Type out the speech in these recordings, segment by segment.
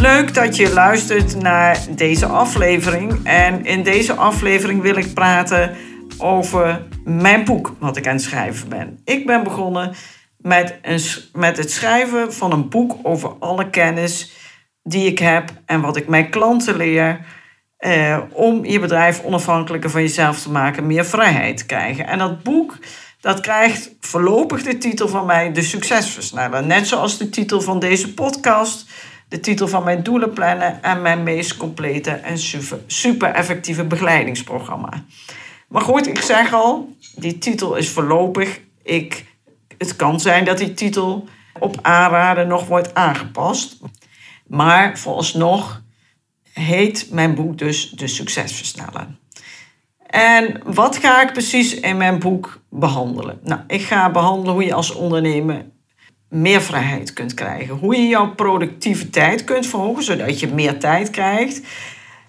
Leuk dat je luistert naar deze aflevering. En in deze aflevering wil ik praten over mijn boek, wat ik aan het schrijven ben. Ik ben begonnen met, een, met het schrijven van een boek over alle kennis die ik heb en wat ik mijn klanten leer. Eh, om je bedrijf onafhankelijker van jezelf te maken, meer vrijheid te krijgen. En dat boek dat krijgt voorlopig de titel van mij De Succesversneller. Net zoals de titel van deze podcast de titel van mijn doelen plannen en mijn meest complete en super effectieve begeleidingsprogramma. Maar goed, ik zeg al, die titel is voorlopig. Ik, het kan zijn dat die titel op aanraden nog wordt aangepast. Maar vooralsnog heet mijn boek dus De Succesversneller. En wat ga ik precies in mijn boek behandelen? Nou, ik ga behandelen hoe je als ondernemer meer vrijheid kunt krijgen. Hoe je jouw productiviteit kunt verhogen, zodat je meer tijd krijgt.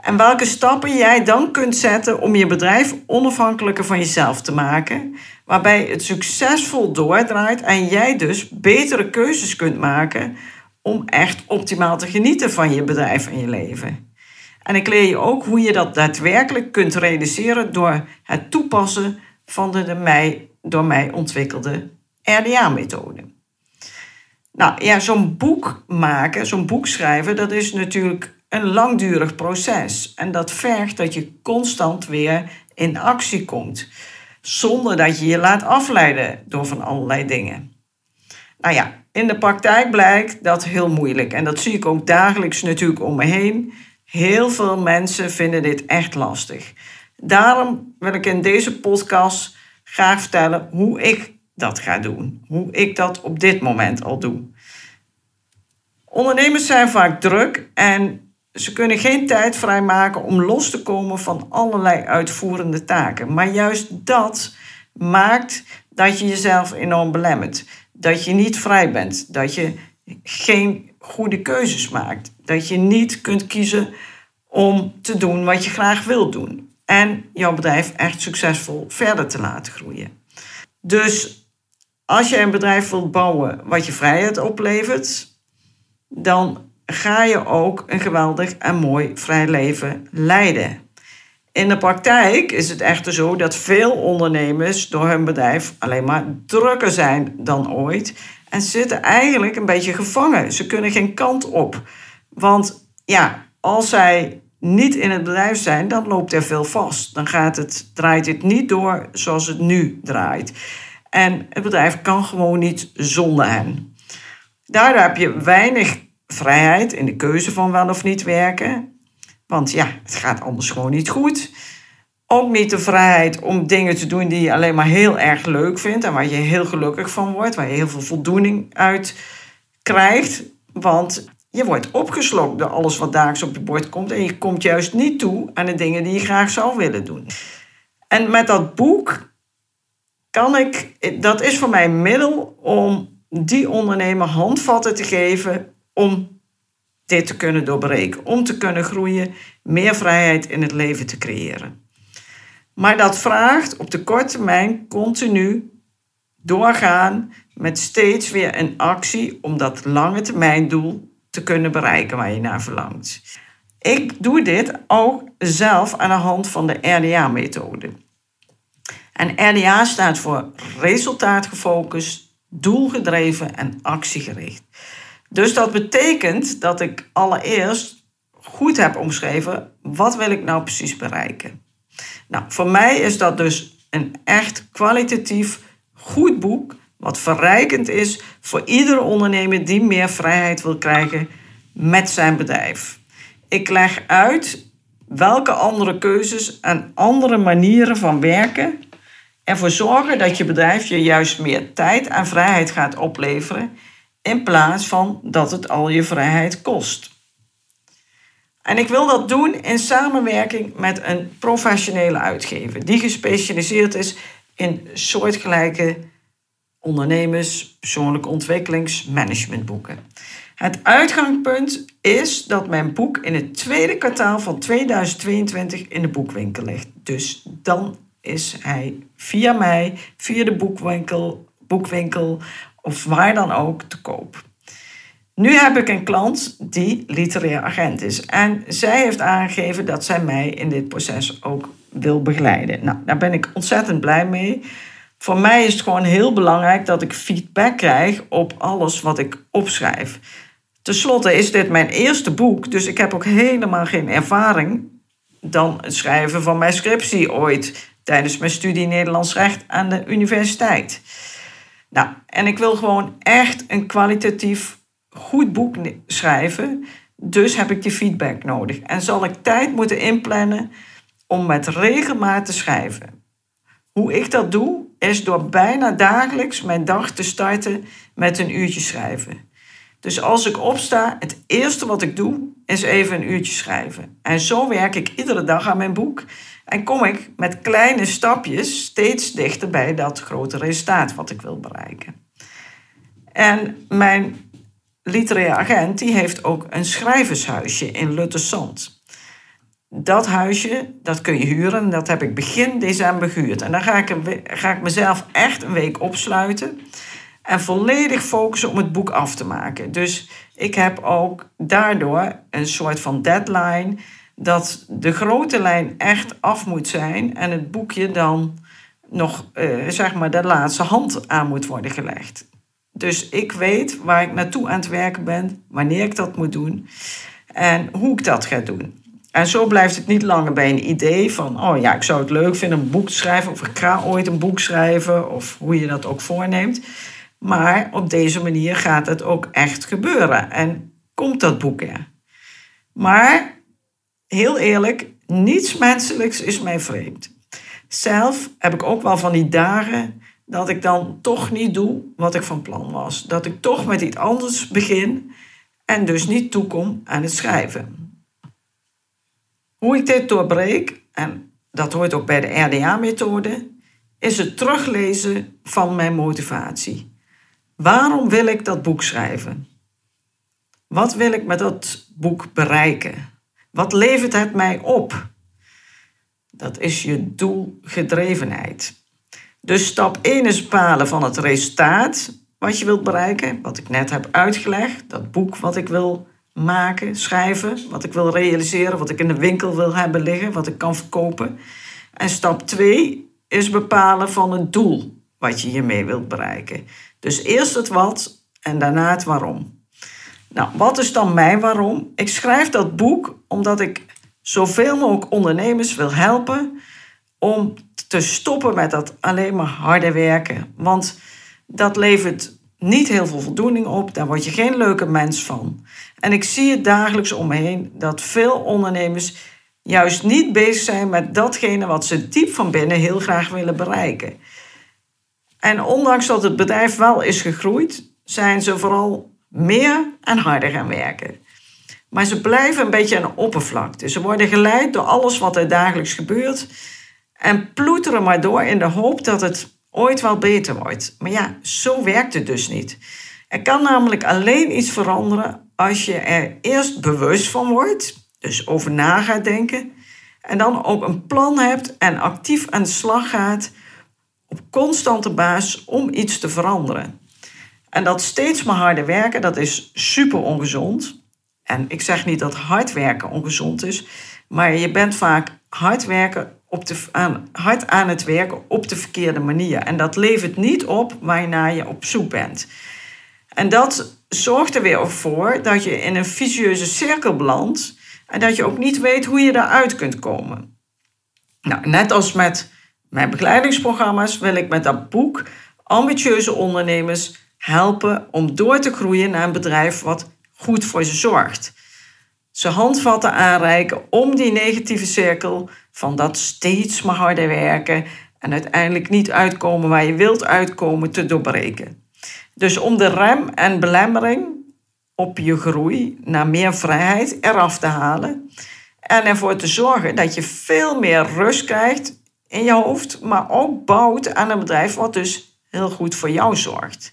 En welke stappen jij dan kunt zetten om je bedrijf onafhankelijker van jezelf te maken. Waarbij het succesvol doordraait en jij dus betere keuzes kunt maken om echt optimaal te genieten van je bedrijf en je leven. En ik leer je ook hoe je dat daadwerkelijk kunt realiseren door het toepassen van de mij, door mij ontwikkelde RDA-methode. Nou ja, zo'n boek maken, zo'n boek schrijven, dat is natuurlijk een langdurig proces. En dat vergt dat je constant weer in actie komt. Zonder dat je je laat afleiden door van allerlei dingen. Nou ja, in de praktijk blijkt dat heel moeilijk. En dat zie ik ook dagelijks natuurlijk om me heen. Heel veel mensen vinden dit echt lastig. Daarom wil ik in deze podcast graag vertellen hoe ik dat ga doen. Hoe ik dat op dit moment al doe. Ondernemers zijn vaak druk en ze kunnen geen tijd vrijmaken om los te komen van allerlei uitvoerende taken. Maar juist dat maakt dat je jezelf enorm belemmert. Dat je niet vrij bent. Dat je geen goede keuzes maakt. Dat je niet kunt kiezen om te doen wat je graag wilt doen. En jouw bedrijf echt succesvol verder te laten groeien. Dus als je een bedrijf wilt bouwen wat je vrijheid oplevert, dan ga je ook een geweldig en mooi vrij leven leiden. In de praktijk is het echter zo dat veel ondernemers door hun bedrijf alleen maar drukker zijn dan ooit en zitten eigenlijk een beetje gevangen. Ze kunnen geen kant op. Want ja, als zij niet in het bedrijf zijn, dan loopt er veel vast. Dan gaat het, draait het niet door zoals het nu draait. En het bedrijf kan gewoon niet zonder hen. Daardoor heb je weinig vrijheid in de keuze van wel of niet werken. Want ja, het gaat anders gewoon niet goed. Ook niet de vrijheid om dingen te doen die je alleen maar heel erg leuk vindt en waar je heel gelukkig van wordt, waar je heel veel voldoening uit krijgt. Want je wordt opgeslokt door alles wat daags op je bord komt en je komt juist niet toe aan de dingen die je graag zou willen doen. En met dat boek kan ik, dat is voor mij een middel om die ondernemer handvatten te geven om dit te kunnen doorbreken, om te kunnen groeien, meer vrijheid in het leven te creëren. Maar dat vraagt op de korte termijn continu doorgaan met steeds weer een actie om dat lange termijn doel te kunnen bereiken waar je naar verlangt. Ik doe dit ook zelf aan de hand van de RDA-methode. En RDA staat voor resultaatgefocust, doelgedreven en actiegericht. Dus dat betekent dat ik allereerst goed heb omschreven wat wil ik nou precies bereiken. Nou, voor mij is dat dus een echt kwalitatief goed boek wat verrijkend is voor iedere ondernemer die meer vrijheid wil krijgen met zijn bedrijf. Ik leg uit welke andere keuzes en andere manieren van werken ervoor zorgen dat je bedrijf je juist meer tijd en vrijheid gaat opleveren in plaats van dat het al je vrijheid kost. En ik wil dat doen in samenwerking met een professionele uitgever die gespecialiseerd is in soortgelijke ondernemers, persoonlijke ontwikkelingsmanagementboeken. Het uitgangspunt is dat mijn boek in het tweede kwartaal van 2022 in de boekwinkel ligt. Dus dan is hij via mij, via de boekwinkel, boekwinkel of waar dan ook te koop. Nu heb ik een klant die literair agent is. En zij heeft aangegeven dat zij mij in dit proces ook wil begeleiden. Nou, daar ben ik ontzettend blij mee. Voor mij is het gewoon heel belangrijk dat ik feedback krijg op alles wat ik opschrijf. Ten slotte is dit mijn eerste boek, dus ik heb ook helemaal geen ervaring dan het schrijven van mijn scriptie ooit tijdens mijn studie Nederlands Recht aan de universiteit. Nou, en ik wil gewoon echt een kwalitatief goed boek schrijven. Dus heb ik die feedback nodig. En zal ik tijd moeten inplannen om met regelmaat te schrijven. Hoe ik dat doe, is door bijna dagelijks mijn dag te starten met een uurtje schrijven. Dus als ik opsta, het eerste wat ik doe, is even een uurtje schrijven. En zo werk ik iedere dag aan mijn boek. En kom ik met kleine stapjes steeds dichter bij dat grote resultaat wat ik wil bereiken. En mijn literaire agent die heeft ook een schrijvershuisje in Luttersand. Dat huisje, dat kun je huren. Dat heb ik begin december gehuurd. En dan ga ik, ga ik mezelf echt een week opsluiten. En volledig focussen om het boek af te maken. Dus ik heb ook daardoor een soort van deadline. Dat de grote lijn echt af moet zijn. En het boekje dan nog, uh, zeg maar, de laatste hand aan moet worden gelegd. Dus ik weet waar ik naartoe aan het werken ben, wanneer ik dat moet doen en hoe ik dat ga doen. En zo blijft het niet langer bij een idee van, oh ja, ik zou het leuk vinden een boek te schrijven, of ik ga ooit een boek schrijven, of hoe je dat ook voorneemt. Maar op deze manier gaat het ook echt gebeuren en komt dat boek er. Maar heel eerlijk, niets menselijks is mij vreemd. Zelf heb ik ook wel van die dagen dat ik dan toch niet doe wat ik van plan was. Dat ik toch met iets anders begin en dus niet toekom aan het schrijven. Hoe ik dit doorbreek, en dat hoort ook bij de RDA-methode, is het teruglezen van mijn motivatie. Waarom wil ik dat boek schrijven? Wat wil ik met dat boek bereiken? Wat levert het mij op? Dat is je doelgedrevenheid. Dus stap 1 is bepalen van het resultaat wat je wilt bereiken, wat ik net heb uitgelegd, dat boek wat ik wil maken, schrijven, wat ik wil realiseren, wat ik in de winkel wil hebben liggen, wat ik kan verkopen. En stap 2 is bepalen van het doel wat je hiermee wilt bereiken. Dus eerst het wat en daarna het waarom. Nou, wat is dan mijn waarom? Ik schrijf dat boek omdat ik zoveel mogelijk ondernemers wil helpen om te stoppen met dat alleen maar harde werken. Want dat levert niet heel veel voldoening op. Daar word je geen leuke mens van. En ik zie het dagelijks om me heen dat veel ondernemers juist niet bezig zijn met datgene wat ze diep van binnen heel graag willen bereiken. En ondanks dat het bedrijf wel is gegroeid, zijn ze vooral meer en harder gaan werken. Maar ze blijven een beetje aan de oppervlakte. Ze worden geleid door alles wat er dagelijks gebeurt. En ploeteren maar door in de hoop dat het ooit wel beter wordt. Maar ja, zo werkt het dus niet. Er kan namelijk alleen iets veranderen als je er eerst bewust van wordt, dus over na gaat denken, en dan ook een plan hebt en actief aan de slag gaat op constante basis om iets te veranderen. En dat steeds maar harder werken, dat is super ongezond. En ik zeg niet dat hard werken ongezond is, maar je bent vaak hard werken op de, aan, hard aan het werken op de verkeerde manier. En dat levert niet op waarnaar je op zoek bent. En dat zorgt er weer voor dat je in een vicieuze cirkel belandt en dat je ook niet weet hoe je daaruit kunt komen. Nou, net als met mijn begeleidingsprogramma's wil ik met dat boek ambitieuze ondernemers helpen om door te groeien naar een bedrijf wat goed voor ze zorgt. Ze handvatten aanreiken om die negatieve cirkel van dat steeds maar harder werken en uiteindelijk niet uitkomen waar je wilt uitkomen te doorbreken. Dus om de rem en belemmering op je groei naar meer vrijheid eraf te halen. En ervoor te zorgen dat je veel meer rust krijgt in je hoofd, maar ook bouwt aan een bedrijf wat dus heel goed voor jou zorgt.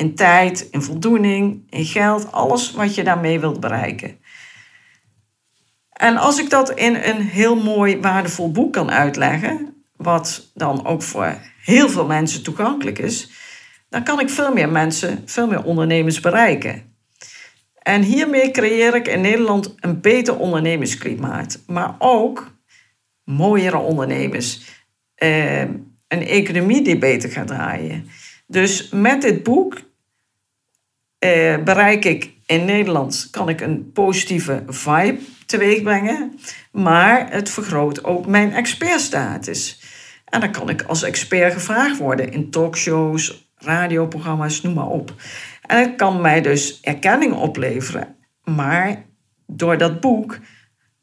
In tijd, in voldoening, in geld, alles wat je daarmee wilt bereiken. En als ik dat in een heel mooi, waardevol boek kan uitleggen, wat dan ook voor heel veel mensen toegankelijk is, dan kan ik veel meer mensen, veel meer ondernemers bereiken. En hiermee creëer ik in Nederland een beter ondernemersklimaat, maar ook mooiere ondernemers. Eh, een economie die beter gaat draaien. Dus met dit boek eh, bereik ik in Nederland, kan ik een positieve vibe teweeg brengen, maar het vergroot ook mijn expertstatus. En dan kan ik als expert gevraagd worden in talkshows, radioprogramma's, noem maar op. En het kan mij dus erkenning opleveren. Maar door dat boek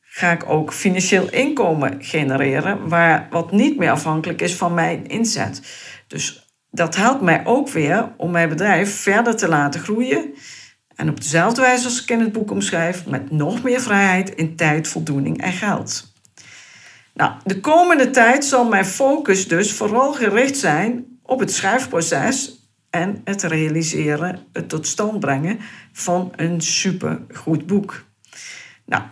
ga ik ook financieel inkomen genereren, waar, wat niet meer afhankelijk is van mijn inzet. Dus dat helpt mij ook weer om mijn bedrijf verder te laten groeien. En op dezelfde wijze als ik in het boek omschrijf, met nog meer vrijheid in tijd, voldoening en geld. Nou, de komende tijd zal mijn focus dus vooral gericht zijn op het schrijfproces en het realiseren, het tot stand brengen van een supergoed boek. Nou,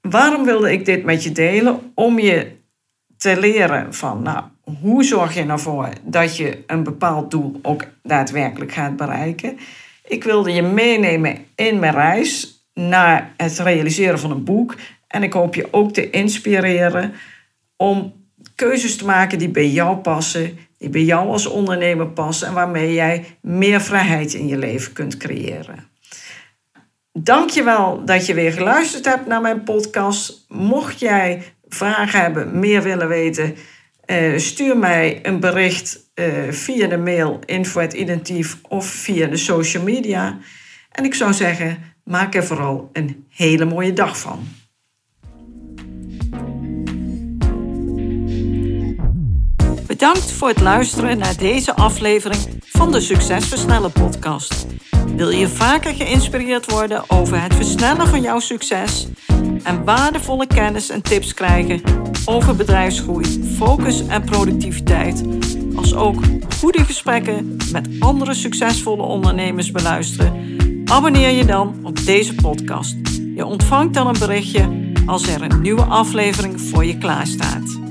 waarom wilde ik dit met je delen? Om je te leren van, nou, hoe zorg je ervoor dat je een bepaald doel ook daadwerkelijk gaat bereiken? Ik wilde je meenemen in mijn reis naar het realiseren van een boek. En ik hoop je ook te inspireren om keuzes te maken die bij jou passen, die bij jou als ondernemer passen en waarmee jij meer vrijheid in je leven kunt creëren. Dankjewel dat je weer geluisterd hebt naar mijn podcast. Mocht jij vragen hebben, meer willen weten, eh, stuur mij een bericht eh, via de mail info.identief of via de social media. En ik zou zeggen, maak er vooral een hele mooie dag van. Bedankt voor het luisteren naar deze aflevering van de Succesversnellen podcast. Wil je vaker geïnspireerd worden over het versnellen van jouw succes en waardevolle kennis en tips krijgen over bedrijfsgroei, focus en productiviteit, als ook goede gesprekken met andere succesvolle ondernemers beluisteren? Abonneer je dan op deze podcast. Je ontvangt dan een berichtje als er een nieuwe aflevering voor je klaarstaat.